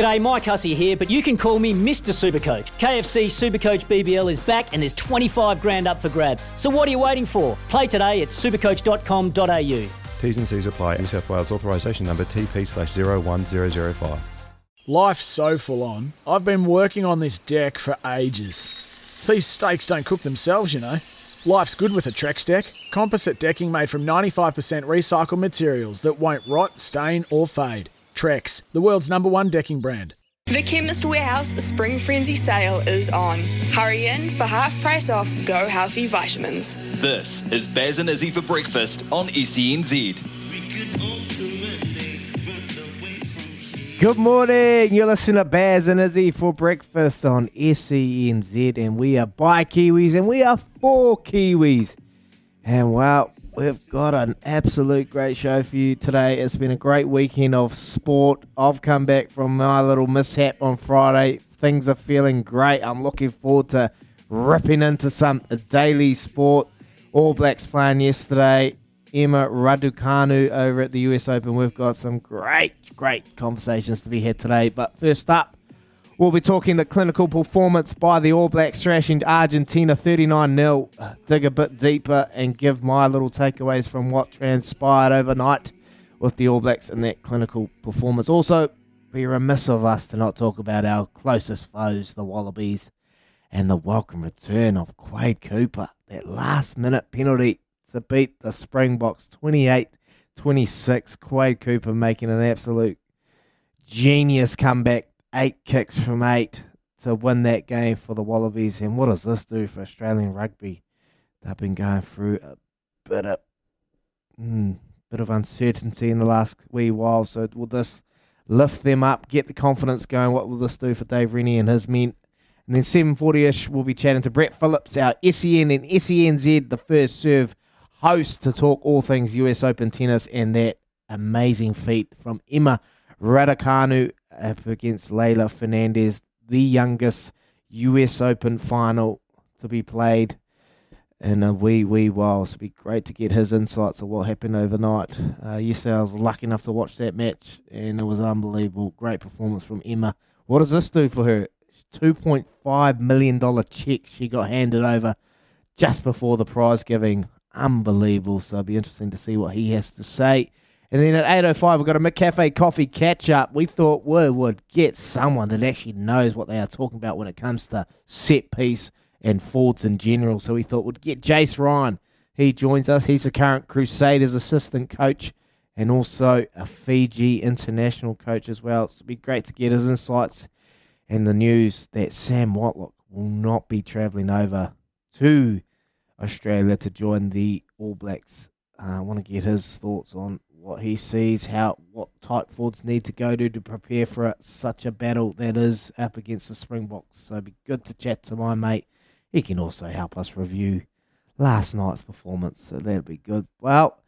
G'day, Mike Hussey here, but you can call me Mr. Supercoach. KFC Supercoach BBL is back and there's 25 grand up for grabs. So what are you waiting for? Play today at supercoach.com.au. T's and C's apply. New South Wales authorisation number TP slash 01005. Life's so full on. I've been working on this deck for ages. These steaks don't cook themselves, you know. Life's good with a Trex deck. Composite decking made from 95% recycled materials that won't rot, stain, or fade. Trex, the world's number one decking brand. The Chemist Warehouse Spring Frenzy sale is on. Hurry in for half price off Go Healthy vitamins. This is Baz and Izzy for breakfast on E SENZ. Good morning. You're listening to Baz and Izzy for breakfast on SENZ, and we are by Kiwis and we are for Kiwis. And well, we've got an absolute great show for you today. It's been a great weekend of sport. I've come back from my little mishap on Friday. Things are feeling great. I'm looking forward to ripping into some daily sport. All Blacks playing yesterday. Emma Raducanu over at the US Open. We've got some great, great conversations to be had today. But first up, we'll be talking the clinical performance by the All Blacks thrashing Argentina 39 0. Dig a bit deeper and give my little takeaways from what transpired overnight with the All Blacks in that clinical performance. Also, be remiss of us to not talk about our closest foes, the Wallabies, and the welcome return of Quade Cooper. That last minute penalty to beat the Springboks 28 26. Quade Cooper making an absolute genius comeback, eight kicks from eight to win that game for the Wallabies. And what does this do for Australian rugby? They've been going through a bit of, mm, bit of uncertainty in the last wee while. So will this lift them up, get the confidence going? What will this do for Dave Rennie and his men? And then 7.40ish, we'll be chatting to Brett Phillips, our SEN and SENZ, the first serve host, to talk all things US Open tennis and that amazing feat from Emma Raducanu up against Leylah Fernandez, the youngest US Open final to be played in a wee, wee while. So it'd be great to get his insights of what happened overnight. Uh, yesterday I was lucky enough to watch that match and it was unbelievable. Great performance from Emma. What does this do for her? $2.5 million check she got handed over just before the prize giving. Unbelievable. So it'll be interesting to see what he has to say. And then at 8.05, we've got a McCafe coffee catch up. We thought we would get someone that actually knows what they are talking about when it comes to set piece and forwards in general. So we thought we'd get Jason Ryan. He joins us. He's the current Crusaders assistant coach and also a Fiji international coach as well. So it'd be great to get his insights and the news that Sam Whitelock will not be travelling over to Australia to join the All Blacks. Uh, I want to get his thoughts on what he sees, how what type forwards need to go to to prepare for a, such a battle that is up against the Springboks. So it'd be good to chat to my mate. He can also help us review last night's performance, so that'd be good. Well,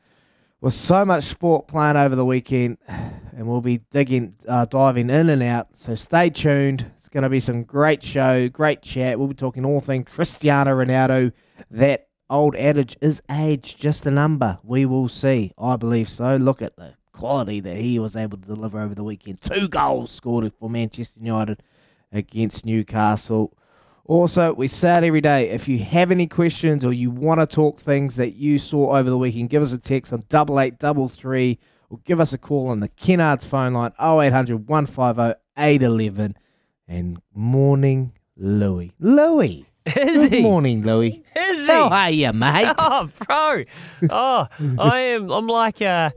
with so much sport playing over the weekend, and we'll be digging, uh, diving in and out. So stay tuned. It's going to be some great show, great chat. We'll be talking all things Cristiano Ronaldo. That old adage is age just a number. We will see. I believe so. Look at the quality that he was able to deliver over the weekend. Two goals scored for Manchester United against Newcastle. Also, we say it every day. If you have any questions or you want to talk things that you saw over the weekend, give us a text on double eight double three or give us a call on the Kennards phone line 0800 150 eight eleven, and morning Louis. Louis. Is Good he? morning, Louis. Is he? How are you, mate? Oh, bro! Oh, I am. I'm like a,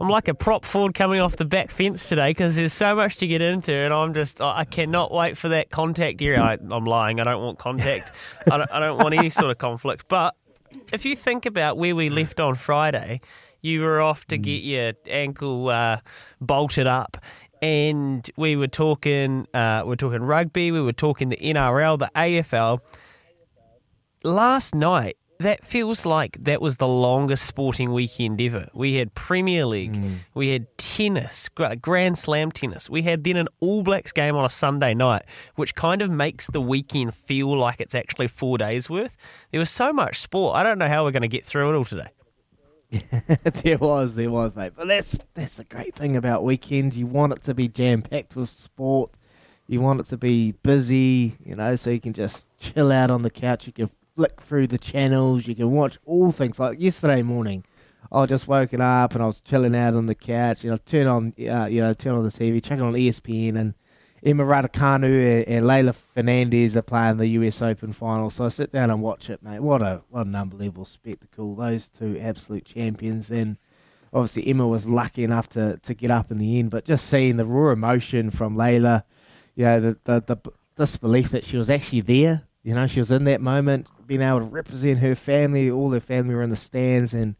I'm like a prop forward coming off the back fence today because there's so much to get into, and I'm just, I cannot wait for that contact area. I, I'm lying. I don't want contact. I don't, I don't want any sort of conflict. But if you think about where we left on Friday, you were off to get your ankle uh, bolted up. And we were talking, uh, we were talking rugby, we were talking the NRL, the AFL last night, that feels like that was the longest sporting weekend ever. We had Premier League, hmm. we had tennis, Grand Slam tennis. We had then an All Blacks game on a Sunday night, which kind of makes the weekend feel like it's actually four days worth. There was so much sport. I don't know how we're going to get through it all today. there was, there was, mate. But that's that's the great thing about weekends. You want it to be jam packed with sport. You want it to be busy, you know, so you can just chill out on the couch. You can flick through the channels. You can watch all things. Like yesterday morning, I just woken up and I was chilling out on the couch. You know, turn on, uh, you know, turn on the TV, check on ESPN, and Emma Raducanu and, and Leylah Fernandez are playing the US Open final. So I sit down and watch it, mate. What a what an unbelievable spectacle! Those two absolute champions, and obviously Emma was lucky enough to, to get up in the end. But just seeing the raw emotion from Leylah, you know, the, the the disbelief that she was actually there. You know, she was in that moment, being able to represent her family. All her family were in the stands, and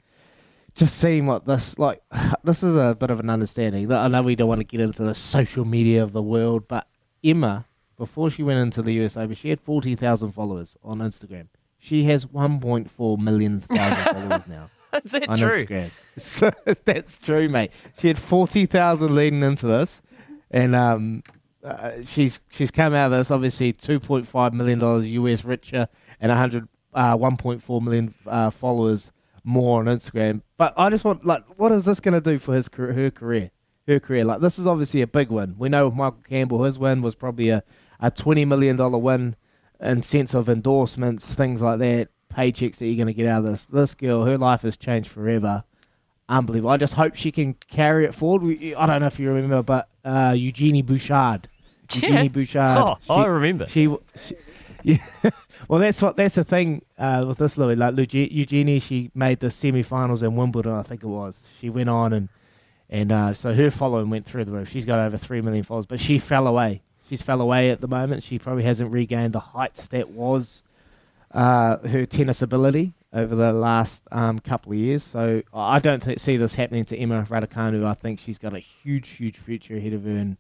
just seeing what this like. This is a bit of an understanding. I know we don't want to get into the social media of the world, but Emma, before she went into the US Open, she had forty thousand followers on Instagram. She has one point four million thousand followers now Is that true? Instagram. So that's true, mate. She had forty thousand leading into this, and um, uh, she's she's come out of this obviously two point five million dollars US richer and a hundred uh, one point four million uh, followers more on Instagram. But I just want like, what is this going to do for his her career? Her career, like this is obviously a big win. We know with Michael Campbell, his win was probably a, a twenty million dollar win in sense of endorsements, things like that, paychecks that you're going to get out of this. This girl, her life has changed forever. Unbelievable. I just hope she can carry it forward. We, I don't know if you remember, but uh, Eugenie Bouchard. Yeah. Eugenie Bouchard. Oh, I remember. She, she yeah. Well, that's what that's the thing uh, with this Louis. Like Luge- Eugenie, she made the semi-finals in Wimbledon, I think it was. She went on and and uh, so her following went through the roof. She's got over three million followers, but she fell away. She's fell away at the moment. She probably hasn't regained the heights that was uh, her tennis ability over the last um, couple of years. So I don't th- see this happening to Emma Raducanu. I think she's got a huge, huge future ahead of her. And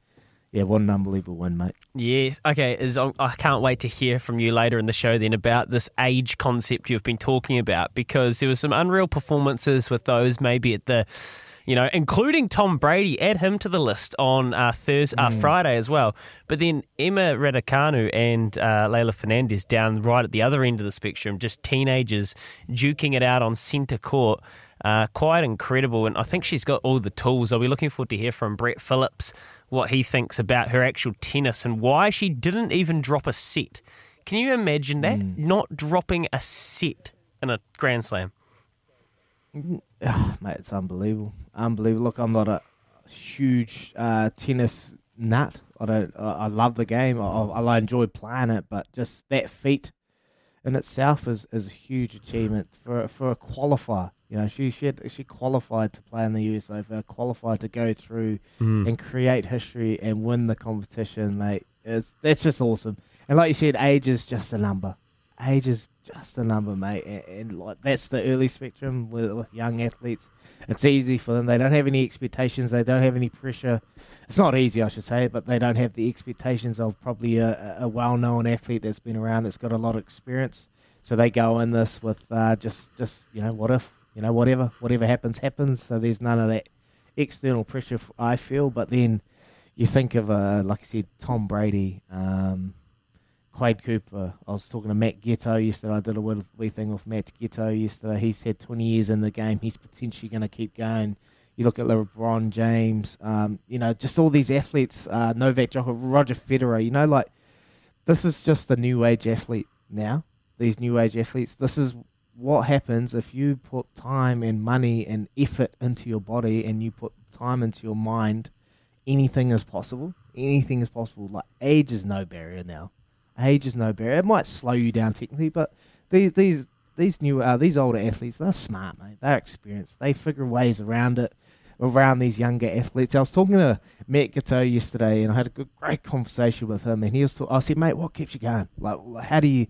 yeah, what an unbelievable win, mate. Yes. Okay. Is I can't wait to hear from you later in the show then about this age concept you've been talking about because there were some unreal performances with those maybe at the, you know, including Tom Brady. Add him to the list on uh, Thursday, uh, Friday as well. But then Emma Raducanu and uh, Leylah Fernandez down right at the other end of the spectrum, just teenagers duking it out on centre court. Uh, quite incredible, and I think she's got all the tools. I'll be looking forward to hear from Brett Phillips what he thinks about her actual tennis and why she didn't even drop a set. Can you imagine that? Not dropping a set in a Grand Slam. Ah, mate, it's unbelievable. Unbelievable. Look, I'm not a huge uh, tennis nut. I don't. I, I love the game. I, I, I enjoy playing it, but just that feat in itself is, is a huge achievement for for a qualifier. You know, she she, had, she qualified to play in the US Open, qualified to go through and create history and win the competition, mate. It's that's just awesome. And like you said, age is just a number. Age is just a number, mate. And, and like that's the early spectrum with, with young athletes. It's easy for them. They don't have any expectations. They don't have any pressure. It's not easy, I should say, but they don't have the expectations of probably a, a well-known athlete that's been around, that's got a lot of experience. So they go in this with uh, just, just you know, what if, you know, whatever, whatever happens, happens. So there's none of that external pressure. I feel, but then you think of, uh, like I said, Tom Brady, um, Quade Cooper. I was talking to Matt Giteau yesterday. I did a wee wee thing with Matt Giteau yesterday. He's had 20 years in the game. He's potentially going to keep going. You look at LeBron James, um, you know, just all these athletes, uh, Novak Djokovic, Roger Federer, you know, like this is just the new age athlete now. These new age athletes. This is what happens if you put time and money and effort into your body and you put time into your mind. Anything is possible. Anything is possible. Like age is no barrier now. Age is no barrier. It might slow you down technically, but these these these new uh, these older athletes, they're smart, mate. They're experienced. They figure ways around it, around these younger athletes. I was talking to Matt Giteau yesterday, and I had a good, great conversation with him. And he was, I said, mate, what keeps you going? Like, how do you,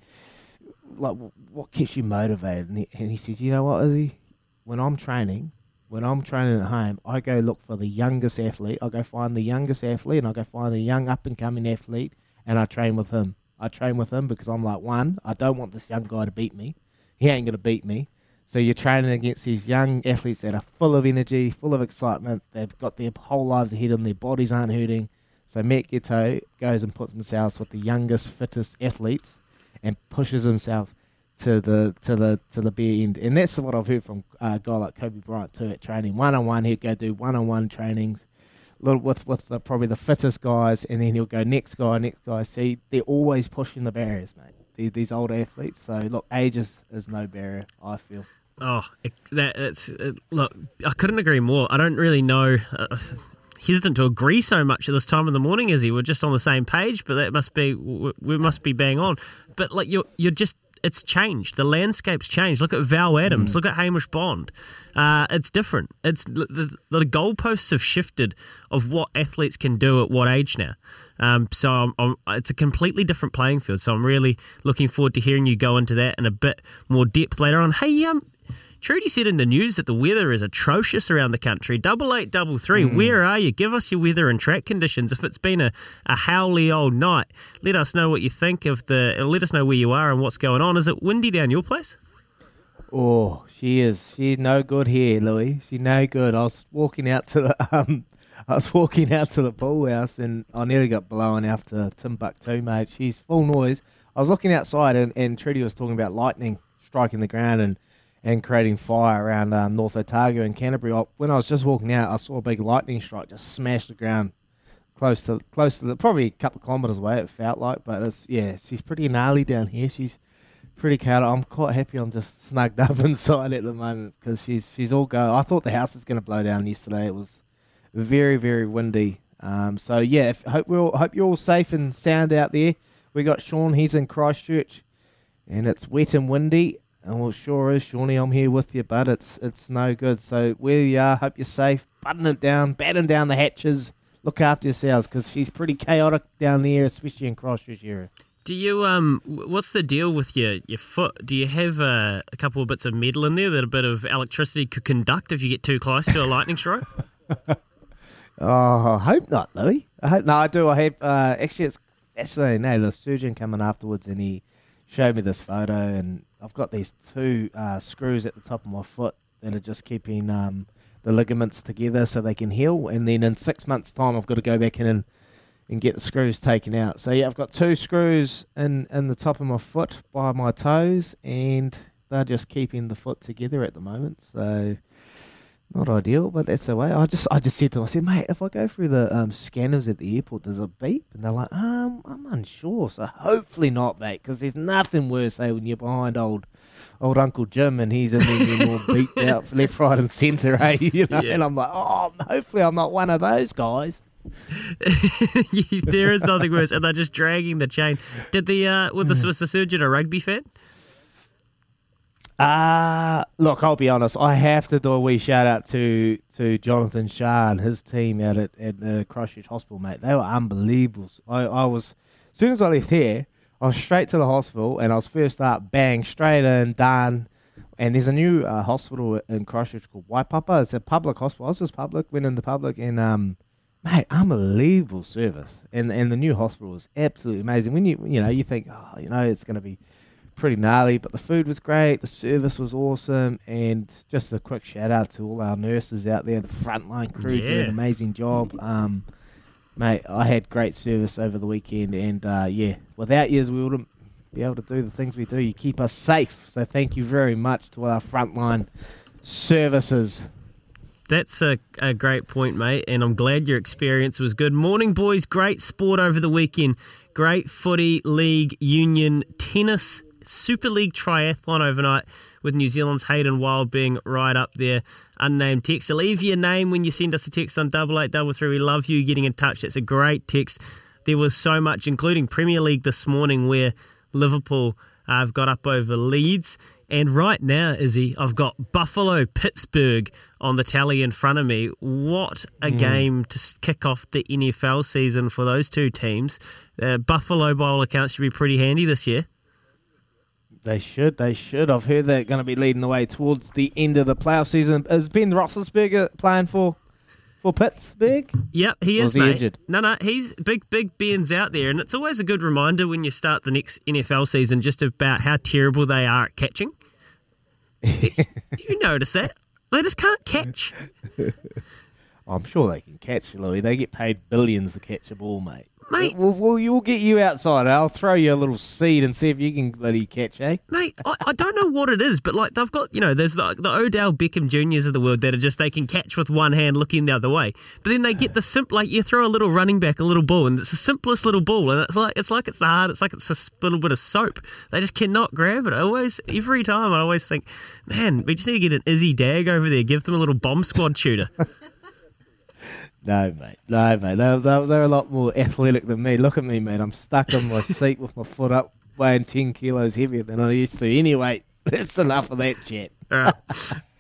like, what keeps you motivated? And he, and he says, you know what, Izzy? When I'm training, when I'm training at home, I go look for the youngest athlete. I go find the youngest athlete, and I go find the young up and coming athlete, and I train with him. I train with him because I'm like, one, I don't want this young guy to beat me he ain't going to beat me. So you're training against these young athletes that are full of energy, full of excitement. They've got their whole lives ahead of them. Their bodies aren't hurting. So Matt Giteau goes and puts himself with the youngest, fittest athletes and pushes himself to the to the to the bare end. And that's what I've heard from a guy like Kobe Bryant too at training. One on one, he'd go do one on one trainings, little with with the, probably the fittest guys, and then he'll go next guy, next guy. See, they're always pushing the barriers, mate these, these old athletes. So look, age is, is no barrier. I feel. Oh, it, that it's it, look. I couldn't agree more. I don't really know. Uh, hesitant to agree so much at this time of the morning, is he? We're just on the same page, but that must be we must be bang on. But like you're you're just it's changed. The landscape's changed. Look at Val Adams. Mm. Look at Hamish Bond. Uh, it's different. It's the, the, the goalposts have shifted of what athletes can do at what age now. Um, so I'm, I'm, it's a completely different playing field. So I'm really looking forward to hearing you go into that in a bit more depth later on. Hey, um, Trudy said in the news that the weather is atrocious around the country. Double eight, double three. Mm. Where are you? Give us your weather and track conditions. If it's been a, a howly old night, let us know what you think of the. Let us know where you are and what's going on. Is it windy down your place? Oh, she is. She's no good here, Louis. She's no good. I was walking out to the um, I was walking out to the pool house and I nearly got blown out to Timbuktu, mate. She's full noise. I was looking outside and, and Trudy was talking about lightning striking the ground and, and creating fire around um, North Otago and Canterbury. I, when I was just walking out, I saw a big lightning strike just smash the ground close to close to the probably a couple of kilometres away. It felt like, but it's yeah, she's pretty gnarly down here. She's pretty chaotic. I'm quite happy. I'm just snugged up inside at the moment because she's she's all go. I thought the house was going to blow down yesterday. It was very very windy. Um, so yeah, if, hope we all hope you're all safe and sound out there. We got Sean. He's in Christchurch, and it's wet and windy. And well, sure is, Shawnee. I'm here with you, but it's it's no good. So where you are, hope you're safe. Button it down, batten down the hatches. Look after yourselves because she's pretty chaotic down there, especially in Christchurch area. Do you um? What's the deal with your your foot? Do you have uh, a couple of bits of metal in there that a bit of electricity could conduct if you get too close to a lightning strike? Oh, I hope not, Louis. I hope no. I do. I have uh, actually. It's fascinating. No, the surgeon coming afterwards, and he showed me this photo, and I've got these two uh, screws at the top of my foot that are just keeping um, the ligaments together so they can heal. And then in six months' time, I've got to go back in and and get the screws taken out. So yeah, I've got two screws in in the top of my foot by my toes, and they're just keeping the foot together at the moment. So not ideal, but that's the way. I just I just said to him, I said, mate, if I go through the um, scanners at the airport, there's a beep? And they're like, um, I'm unsure. So hopefully not, mate, because there's nothing worse, say, when you're behind old old Uncle Jim and he's in there getting all beat out left, right, and centre, eh? You know, yeah. and I'm like, oh, hopefully I'm not one of those guys. there is nothing worse, and they're just dragging the chain. Did the uh, was the, was the surgeon a rugby fan? Uh, look, I'll be honest. I have to do a wee shout out to, to Jonathan Shah and his team out at, at the Christchurch Hospital, mate. They were unbelievable. I, I was, as soon as I left here, I was straight to the hospital and I was first up, bang, straight in, done. And there's a new uh, hospital in Christchurch called Waipapa. It's a public hospital. I was just public, went in the public, and um, mate, unbelievable service. And and the new hospital was absolutely amazing. When you you know you think, oh, you know, it's going to be pretty gnarly, but the food was great, the service was awesome, and just a quick shout out to all our nurses out there, the frontline crew yeah. doing an amazing job. Um, mate, I had great service over the weekend, and uh, yeah, without you, we wouldn't be able to do the things we do. You keep us safe, so thank you very much to our frontline services. That's a, a great point, mate, and I'm glad your experience was good. Morning, boys. Great sport over the weekend. Great footy, league, union, tennis, Super League triathlon overnight with New Zealand's Hayden Wilde being right up there. Unnamed text. So leave your name when you send us a text on double eight double three. We love you getting in touch. That's a great text. There was so much, including Premier League this morning, where Liverpool uh, have got up over Leeds. And right now, Izzy, I've got Buffalo Pittsburgh on the tally in front of me. What a Mm. game to kick off the NFL season for those two teams. Uh, Buffalo, by all accounts, should be pretty handy this year. They should. They should. I've heard they're going to be leading the way towards the end of the playoff season. Is Ben Roethlisberger playing for for Pittsburgh? Yep, he Or is, he mate. injured? No, no, he's big, big Ben's out there, and it's always a good reminder when you start the next NFL season just about how terrible they are at catching. you notice that they just can't catch. I'm sure they can catch Louis. They get paid billions to catch a ball, mate. Mate. we'll, we'll, we'll get you outside. I'll throw you a little seed and see if you can let bloody catch, eh? Mate, I, I don't know what it is, but like they've got, you know, there's the, the Odell Beckham Juniors of the world that are just they can catch with one hand looking the other way. But then they get the simple, like you throw a little running back a little ball, and it's the simplest little ball, and it's like it's like it's the hard, it's like it's a little bit of soap. They just cannot grab it. I always, every time, I always think, man, we just need to get an Izzy Dagg over there, give them a little bomb squad shooter. No, mate. No, mate. They're, they're, they're a lot more athletic than me. Look at me, mate. I'm stuck on my seat with my foot up, weighing 10 kilos heavier than I used to. Anyway, that's enough of that chat. All right.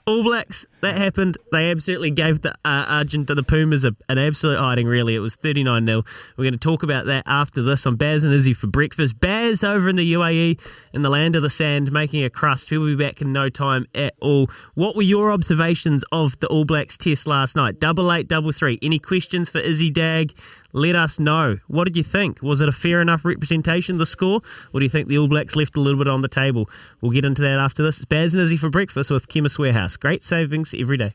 All Blacks, that happened. They absolutely gave the uh, Argent the Pumas a, an absolute hiding, really. It was 39 0. We're going to talk about that after this on Baz and Izzy for breakfast. Baz over in the UAE, in the land of the sand, making a crust. He'll be back in no time at all. What were your observations of the All Blacks test last night? Double eight, double three. Any questions for Izzy Dagg? Let us know. What did you think? Was it a fair enough representation, of the score? Or do you think the All Blacks left a little bit on the table? We'll get into that after this. It's Baz and Izzy for breakfast with Chemist Warehouse. Great savings every day.